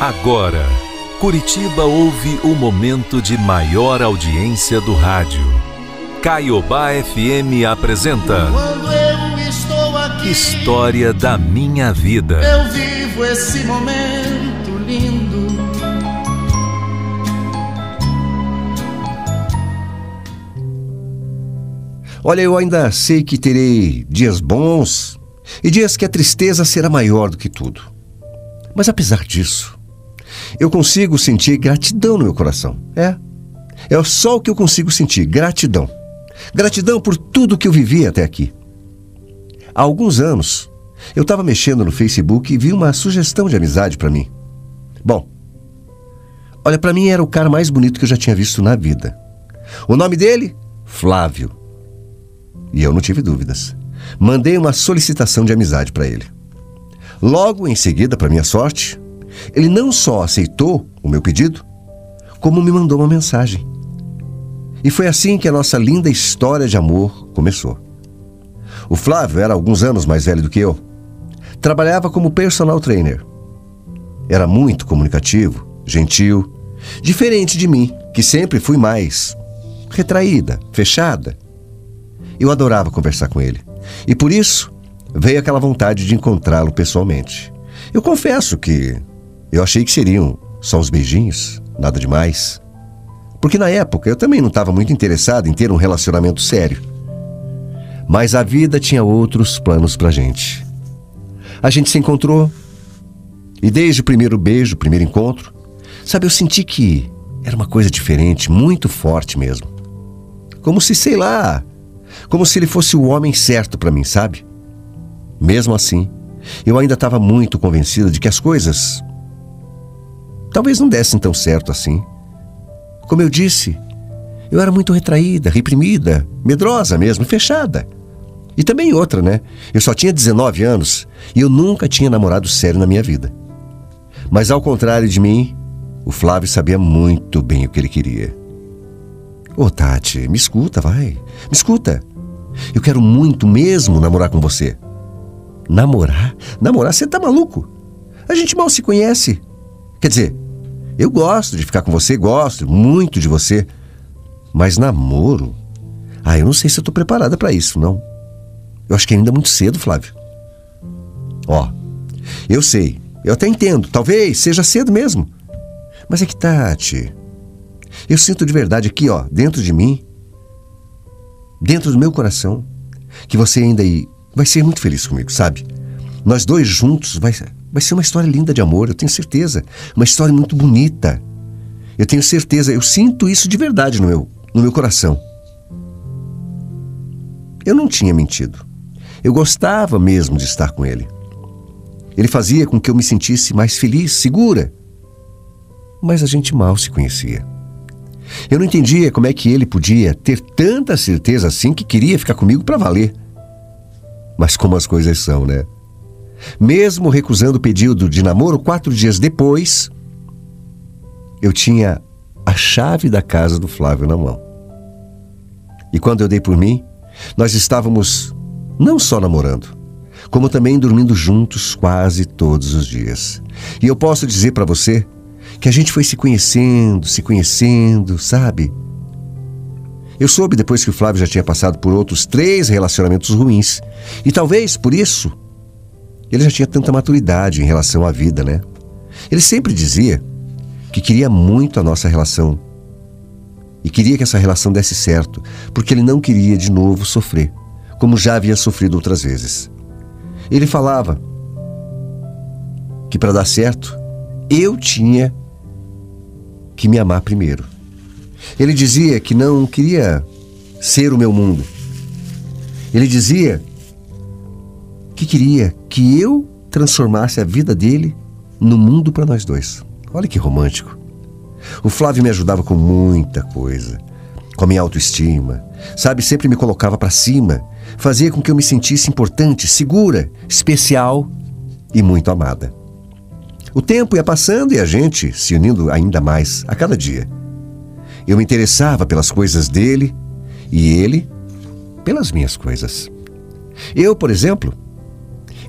Agora, Curitiba ouve o momento de maior audiência do rádio. Caiobá FM apresenta. Quando eu estou aqui. História da minha vida. Eu vivo esse momento lindo. Olha, eu ainda sei que terei dias bons e dias que a tristeza será maior do que tudo. Mas apesar disso, eu consigo sentir gratidão no meu coração. É. É só o que eu consigo sentir: gratidão. Gratidão por tudo que eu vivi até aqui. Há alguns anos, eu estava mexendo no Facebook e vi uma sugestão de amizade para mim. Bom, olha, para mim era o cara mais bonito que eu já tinha visto na vida. O nome dele? Flávio. E eu não tive dúvidas. Mandei uma solicitação de amizade para ele. Logo em seguida, para minha sorte, ele não só aceitou o meu pedido, como me mandou uma mensagem. E foi assim que a nossa linda história de amor começou. O Flávio era alguns anos mais velho do que eu. Trabalhava como personal trainer. Era muito comunicativo, gentil, diferente de mim, que sempre fui mais retraída, fechada. Eu adorava conversar com ele. E por isso veio aquela vontade de encontrá-lo pessoalmente. Eu confesso que eu achei que seriam só uns beijinhos, nada demais. Porque na época eu também não estava muito interessado em ter um relacionamento sério. Mas a vida tinha outros planos pra gente. A gente se encontrou e desde o primeiro beijo, o primeiro encontro, sabe, eu senti que era uma coisa diferente, muito forte mesmo. Como se, sei lá, como se ele fosse o homem certo para mim, sabe? Mesmo assim, eu ainda estava muito convencida de que as coisas talvez não dessem tão certo assim. Como eu disse, eu era muito retraída, reprimida, medrosa mesmo, fechada. E também outra, né? Eu só tinha 19 anos e eu nunca tinha namorado sério na minha vida. Mas ao contrário de mim, o Flávio sabia muito bem o que ele queria. Ô oh, Tati, me escuta, vai. Me escuta. Eu quero muito mesmo namorar com você. Namorar? Namorar? Você tá maluco? A gente mal se conhece. Quer dizer, eu gosto de ficar com você, gosto muito de você. Mas namoro? Ah, eu não sei se eu tô preparada para isso, não. Eu acho que ainda é muito cedo, Flávio. Ó, eu sei, eu até entendo, talvez seja cedo mesmo. Mas é que, Tati, eu sinto de verdade aqui, ó, dentro de mim, dentro do meu coração, que você ainda vai ser muito feliz comigo, sabe? Nós dois juntos vai, vai ser uma história linda de amor, eu tenho certeza. Uma história muito bonita. Eu tenho certeza, eu sinto isso de verdade no meu, no meu coração. Eu não tinha mentido. Eu gostava mesmo de estar com ele. Ele fazia com que eu me sentisse mais feliz, segura. Mas a gente mal se conhecia. Eu não entendia como é que ele podia ter tanta certeza assim que queria ficar comigo para valer. Mas como as coisas são, né? Mesmo recusando o pedido de namoro, quatro dias depois, eu tinha a chave da casa do Flávio na mão. E quando eu dei por mim, nós estávamos não só namorando, como também dormindo juntos quase todos os dias. E eu posso dizer para você que a gente foi se conhecendo, se conhecendo, sabe? Eu soube depois que o Flávio já tinha passado por outros três relacionamentos ruins. E talvez por isso ele já tinha tanta maturidade em relação à vida, né? Ele sempre dizia que queria muito a nossa relação e queria que essa relação desse certo, porque ele não queria de novo sofrer, como já havia sofrido outras vezes. Ele falava que para dar certo, eu tinha que me amar primeiro. Ele dizia que não queria ser o meu mundo. Ele dizia que queria que eu transformasse a vida dele no mundo para nós dois. Olha que romântico. O Flávio me ajudava com muita coisa, com a minha autoestima, sabe, sempre me colocava para cima, fazia com que eu me sentisse importante, segura, especial e muito amada. O tempo ia passando e a gente se unindo ainda mais a cada dia. Eu me interessava pelas coisas dele e ele pelas minhas coisas. Eu, por exemplo,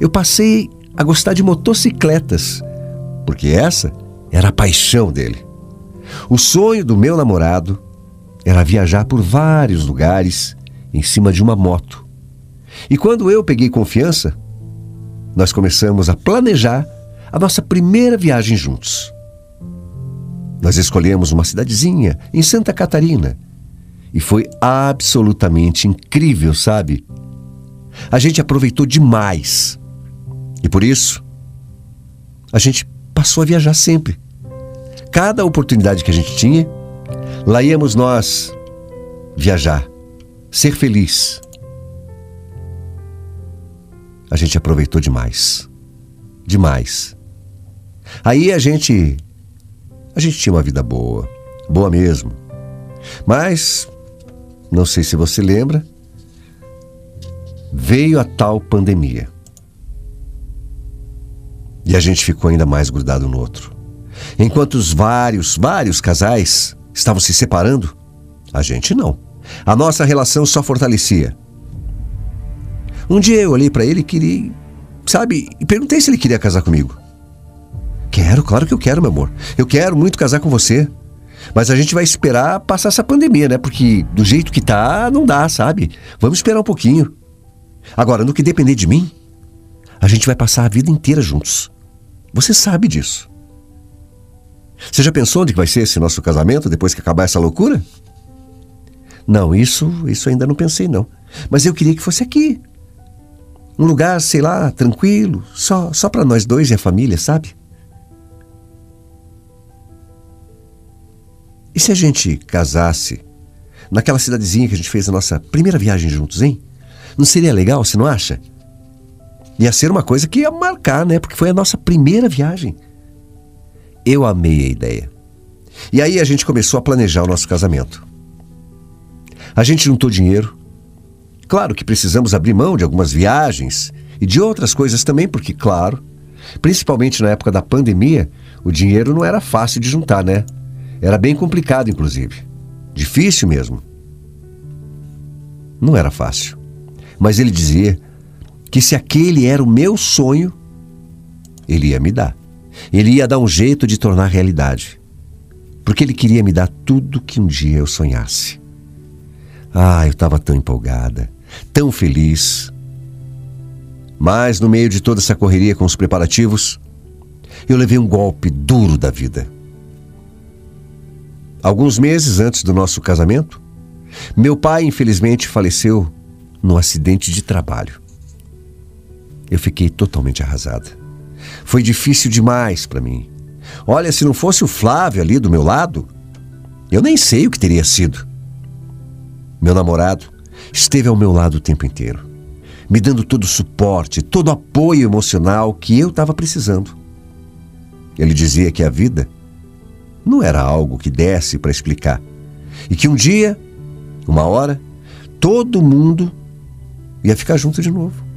eu passei a gostar de motocicletas, porque essa era a paixão dele. O sonho do meu namorado era viajar por vários lugares em cima de uma moto. E quando eu peguei confiança, nós começamos a planejar a nossa primeira viagem juntos. Nós escolhemos uma cidadezinha em Santa Catarina e foi absolutamente incrível, sabe? A gente aproveitou demais e por isso a gente passou a viajar sempre. Cada oportunidade que a gente tinha, lá íamos nós viajar, ser feliz. A gente aproveitou demais. Demais. Aí a gente. A gente tinha uma vida boa. Boa mesmo. Mas, não sei se você lembra, veio a tal pandemia. E a gente ficou ainda mais grudado no outro. Enquanto os vários, vários casais estavam se separando, a gente não. A nossa relação só fortalecia. Um dia eu olhei para ele e queria, sabe, e perguntei se ele queria casar comigo. Quero, claro que eu quero, meu amor. Eu quero muito casar com você. Mas a gente vai esperar passar essa pandemia, né? Porque do jeito que tá, não dá, sabe? Vamos esperar um pouquinho. Agora, no que depender de mim, a gente vai passar a vida inteira juntos. Você sabe disso. Você já pensou onde vai ser esse nosso casamento depois que acabar essa loucura? Não, isso, isso ainda não pensei não. Mas eu queria que fosse aqui. Um lugar, sei lá, tranquilo, só só para nós dois e a família, sabe? E se a gente casasse naquela cidadezinha que a gente fez a nossa primeira viagem juntos, hein? Não seria legal, você não acha? Ia ser uma coisa que ia marcar, né? Porque foi a nossa primeira viagem. Eu amei a ideia. E aí a gente começou a planejar o nosso casamento. A gente juntou dinheiro. Claro que precisamos abrir mão de algumas viagens e de outras coisas também, porque, claro, principalmente na época da pandemia, o dinheiro não era fácil de juntar, né? Era bem complicado, inclusive. Difícil mesmo. Não era fácil. Mas ele dizia que se aquele era o meu sonho, ele ia me dar. Ele ia dar um jeito de tornar realidade. Porque ele queria me dar tudo que um dia eu sonhasse. Ah, eu estava tão empolgada, tão feliz. Mas no meio de toda essa correria com os preparativos, eu levei um golpe duro da vida. Alguns meses antes do nosso casamento, meu pai infelizmente faleceu num acidente de trabalho. Eu fiquei totalmente arrasada. Foi difícil demais para mim. Olha, se não fosse o Flávio ali do meu lado, eu nem sei o que teria sido. Meu namorado esteve ao meu lado o tempo inteiro, me dando todo o suporte, todo o apoio emocional que eu estava precisando. Ele dizia que a vida não era algo que desse para explicar e que um dia, uma hora, todo mundo ia ficar junto de novo.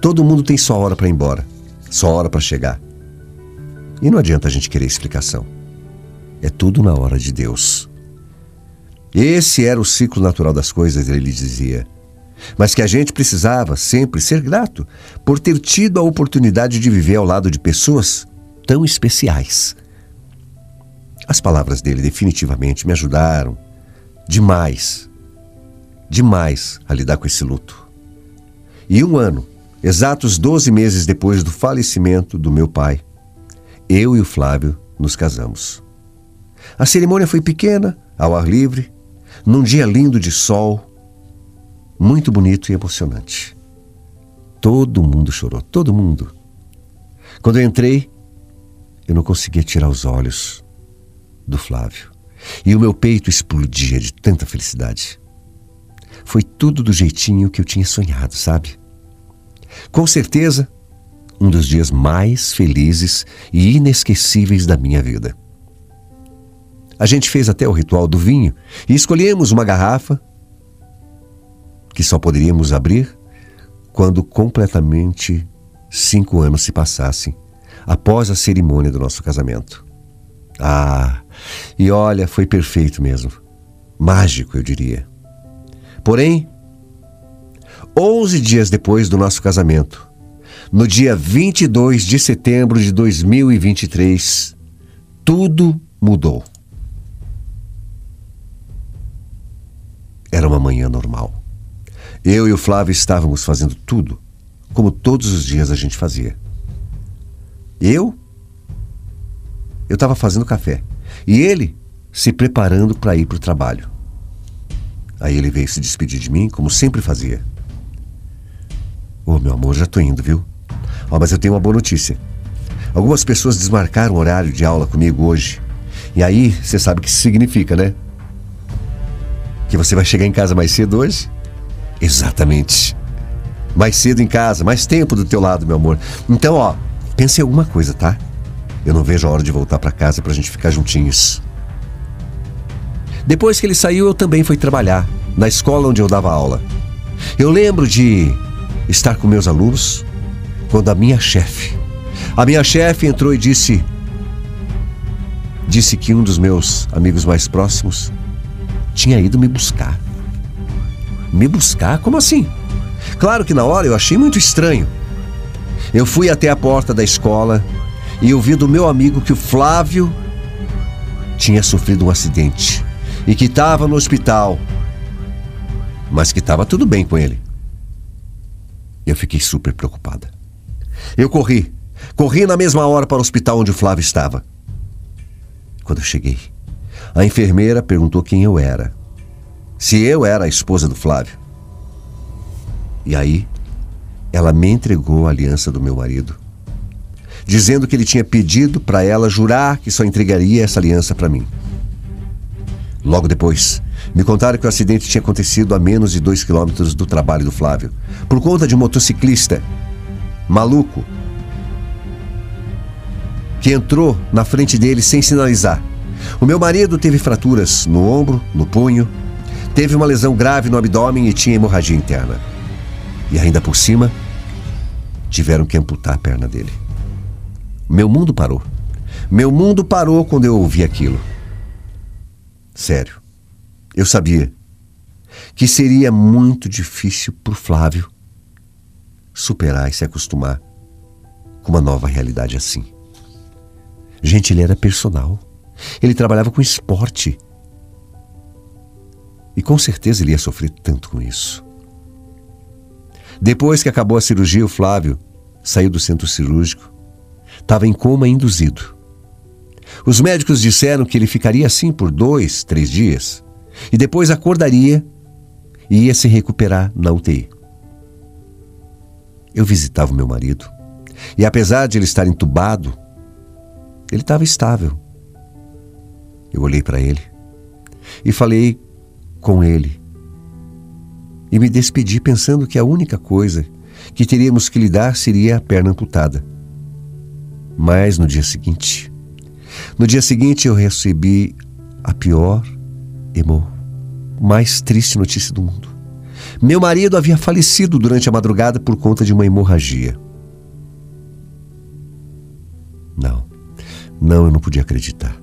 Todo mundo tem só hora para ir embora, só hora para chegar. E não adianta a gente querer explicação. É tudo na hora de Deus. Esse era o ciclo natural das coisas, ele dizia. Mas que a gente precisava sempre ser grato por ter tido a oportunidade de viver ao lado de pessoas tão especiais. As palavras dele definitivamente me ajudaram demais, demais a lidar com esse luto. E um ano Exatos 12 meses depois do falecimento do meu pai, eu e o Flávio nos casamos. A cerimônia foi pequena, ao ar livre, num dia lindo de sol, muito bonito e emocionante. Todo mundo chorou, todo mundo. Quando eu entrei, eu não conseguia tirar os olhos do Flávio. E o meu peito explodia de tanta felicidade. Foi tudo do jeitinho que eu tinha sonhado, sabe? Com certeza, um dos dias mais felizes e inesquecíveis da minha vida. A gente fez até o ritual do vinho e escolhemos uma garrafa que só poderíamos abrir quando completamente cinco anos se passassem após a cerimônia do nosso casamento. Ah, e olha, foi perfeito mesmo. Mágico, eu diria. Porém, Onze dias depois do nosso casamento, no dia 22 de setembro de 2023, tudo mudou. Era uma manhã normal. Eu e o Flávio estávamos fazendo tudo como todos os dias a gente fazia. Eu? Eu estava fazendo café. E ele se preparando para ir para o trabalho. Aí ele veio se despedir de mim, como sempre fazia. Ô, oh, meu amor, já tô indo, viu? Ó, oh, mas eu tenho uma boa notícia. Algumas pessoas desmarcaram o horário de aula comigo hoje. E aí, você sabe o que isso significa, né? Que você vai chegar em casa mais cedo hoje? Exatamente. Mais cedo em casa, mais tempo do teu lado, meu amor. Então, ó, pense em alguma coisa, tá? Eu não vejo a hora de voltar para casa pra gente ficar juntinhos. Depois que ele saiu, eu também fui trabalhar na escola onde eu dava aula. Eu lembro de estar com meus alunos quando a minha chefe, a minha chefe entrou e disse disse que um dos meus amigos mais próximos tinha ido me buscar. Me buscar? Como assim? Claro que na hora eu achei muito estranho. Eu fui até a porta da escola e ouvi do meu amigo que o Flávio tinha sofrido um acidente e que estava no hospital, mas que estava tudo bem com ele. Eu fiquei super preocupada. Eu corri, corri na mesma hora para o hospital onde o Flávio estava. Quando eu cheguei, a enfermeira perguntou quem eu era. Se eu era a esposa do Flávio. E aí, ela me entregou a aliança do meu marido dizendo que ele tinha pedido para ela jurar que só entregaria essa aliança para mim. Logo depois, me contaram que o acidente tinha acontecido a menos de dois quilômetros do trabalho do Flávio, por conta de um motociclista maluco que entrou na frente dele sem sinalizar. O meu marido teve fraturas no ombro, no punho, teve uma lesão grave no abdômen e tinha hemorragia interna. E ainda por cima, tiveram que amputar a perna dele. Meu mundo parou. Meu mundo parou quando eu ouvi aquilo. Sério. Eu sabia que seria muito difícil para o Flávio superar e se acostumar com uma nova realidade assim. Gente, ele era personal. Ele trabalhava com esporte. E com certeza ele ia sofrer tanto com isso. Depois que acabou a cirurgia, o Flávio saiu do centro cirúrgico estava em coma induzido. Os médicos disseram que ele ficaria assim por dois, três dias e depois acordaria e ia se recuperar na UTI. Eu visitava o meu marido e, apesar de ele estar entubado, ele estava estável. Eu olhei para ele e falei com ele e me despedi pensando que a única coisa que teríamos que lidar seria a perna amputada. Mas no dia seguinte, no dia seguinte eu recebi a pior e mais triste notícia do mundo. Meu marido havia falecido durante a madrugada por conta de uma hemorragia. Não, não, eu não podia acreditar.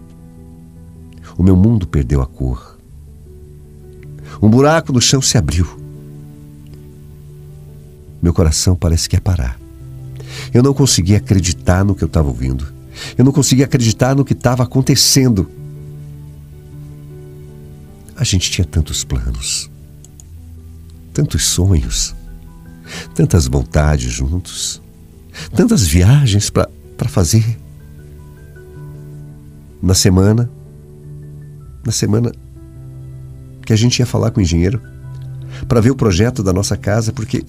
O meu mundo perdeu a cor. Um buraco no chão se abriu. Meu coração parece que ia parar. Eu não conseguia acreditar no que eu estava ouvindo. Eu não conseguia acreditar no que estava acontecendo. A gente tinha tantos planos, tantos sonhos, tantas vontades juntos, tantas viagens para fazer. Na semana, na semana que a gente ia falar com o engenheiro para ver o projeto da nossa casa, porque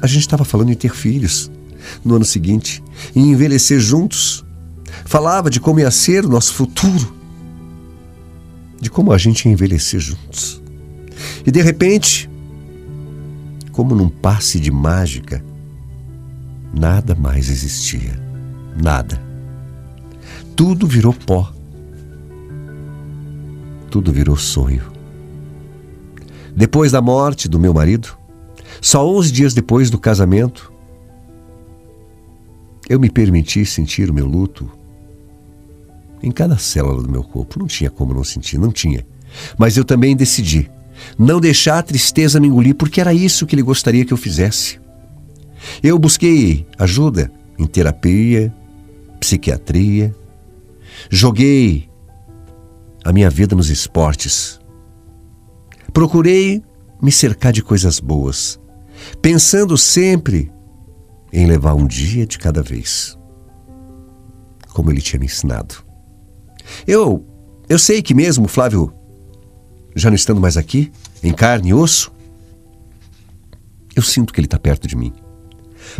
a gente estava falando em ter filhos no ano seguinte e envelhecer juntos. Falava de como ia ser o nosso futuro, de como a gente envelhecer juntos. E de repente, como num passe de mágica, nada mais existia. Nada. Tudo virou pó. Tudo virou sonho. Depois da morte do meu marido, só 11 dias depois do casamento, eu me permiti sentir o meu luto em cada célula do meu corpo. Não tinha como não sentir, não tinha. Mas eu também decidi não deixar a tristeza me engolir, porque era isso que ele gostaria que eu fizesse. Eu busquei ajuda em terapia, psiquiatria, joguei a minha vida nos esportes. Procurei me cercar de coisas boas, pensando sempre em levar um dia de cada vez, como ele tinha me ensinado. Eu, eu sei que mesmo Flávio já não estando mais aqui, em carne e osso, eu sinto que ele está perto de mim.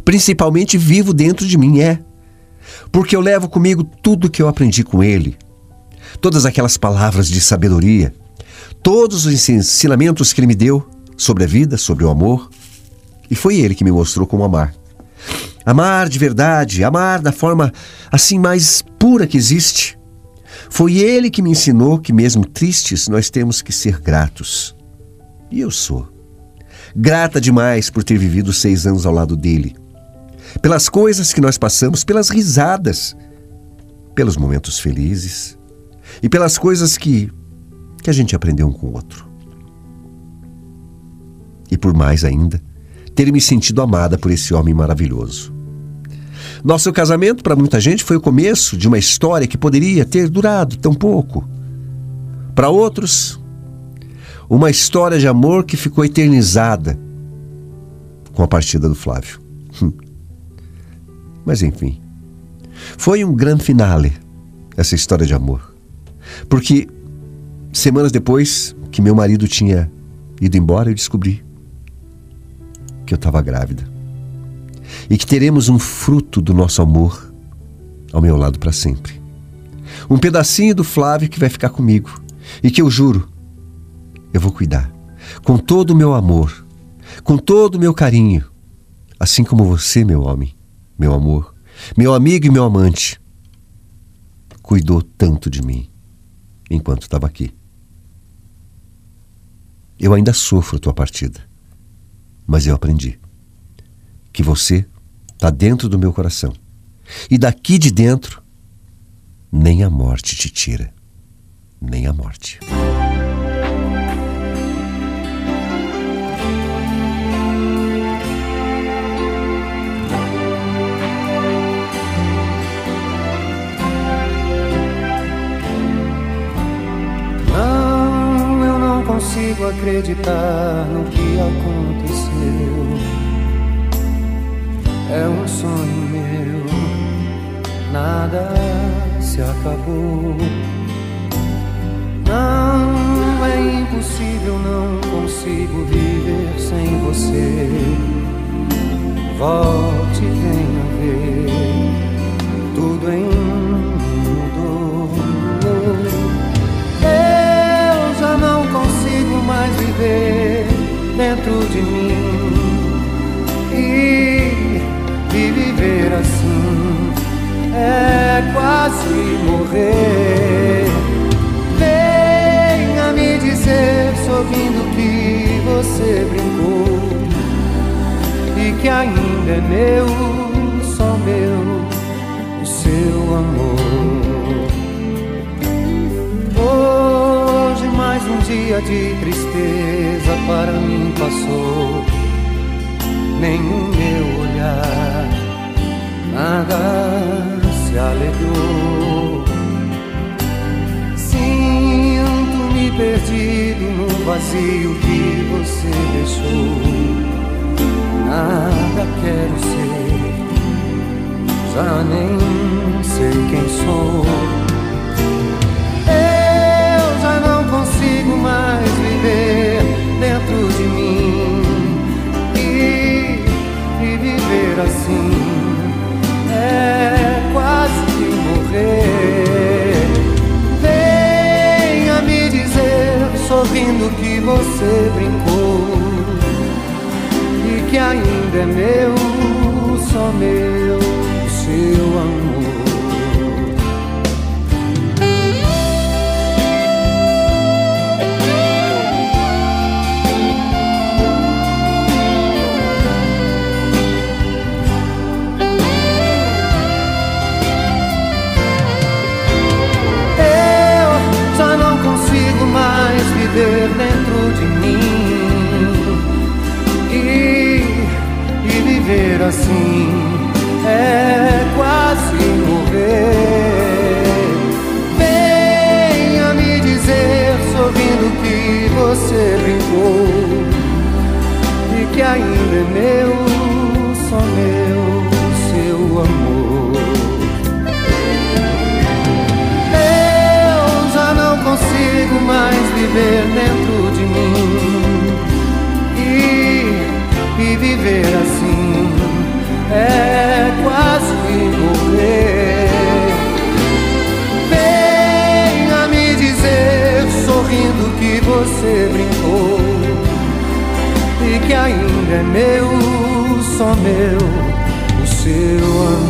Principalmente vivo dentro de mim, é. Porque eu levo comigo tudo que eu aprendi com ele, todas aquelas palavras de sabedoria, todos os ensinamentos que ele me deu sobre a vida, sobre o amor. E foi ele que me mostrou como amar. Amar de verdade, amar da forma assim mais pura que existe. Foi ele que me ensinou que, mesmo tristes, nós temos que ser gratos. E eu sou. Grata demais por ter vivido seis anos ao lado dele. Pelas coisas que nós passamos, pelas risadas, pelos momentos felizes e pelas coisas que, que a gente aprendeu um com o outro. E por mais ainda, ter me sentido amada por esse homem maravilhoso. Nosso casamento, para muita gente, foi o começo de uma história que poderia ter durado tão pouco. Para outros, uma história de amor que ficou eternizada com a partida do Flávio. Hum. Mas enfim, foi um grande finale essa história de amor. Porque semanas depois que meu marido tinha ido embora, eu descobri que eu estava grávida e que teremos um fruto do nosso amor ao meu lado para sempre. Um pedacinho do Flávio que vai ficar comigo e que eu juro, eu vou cuidar com todo o meu amor, com todo o meu carinho, assim como você, meu homem, meu amor, meu amigo e meu amante, cuidou tanto de mim enquanto estava aqui. Eu ainda sofro tua partida, mas eu aprendi que você está dentro do meu coração. E daqui de dentro, nem a morte te tira, nem a morte. Não, eu não consigo acreditar no que aconteceu é um sonho meu, nada se acabou. Não é impossível, não consigo viver sem você. Volte, venha ver, tudo em mudou. Eu já não consigo mais viver dentro de mim. E viver assim é quase morrer. Venha me dizer, sorrindo, que você brincou e que ainda é meu, só meu, o seu amor. Hoje mais um dia de tristeza para mim passou nenhum meu olhar, nada se alegrou. Sinto-me perdido no vazio que você deixou. Nada quero ser, já nem sei quem sou. Que você brincou e que ainda é meu, só meu, viver dentro de mim e, e viver assim é quase morrer. Venha me dizer sorrindo que você brincou e que ainda é meu, só meu, o seu amor.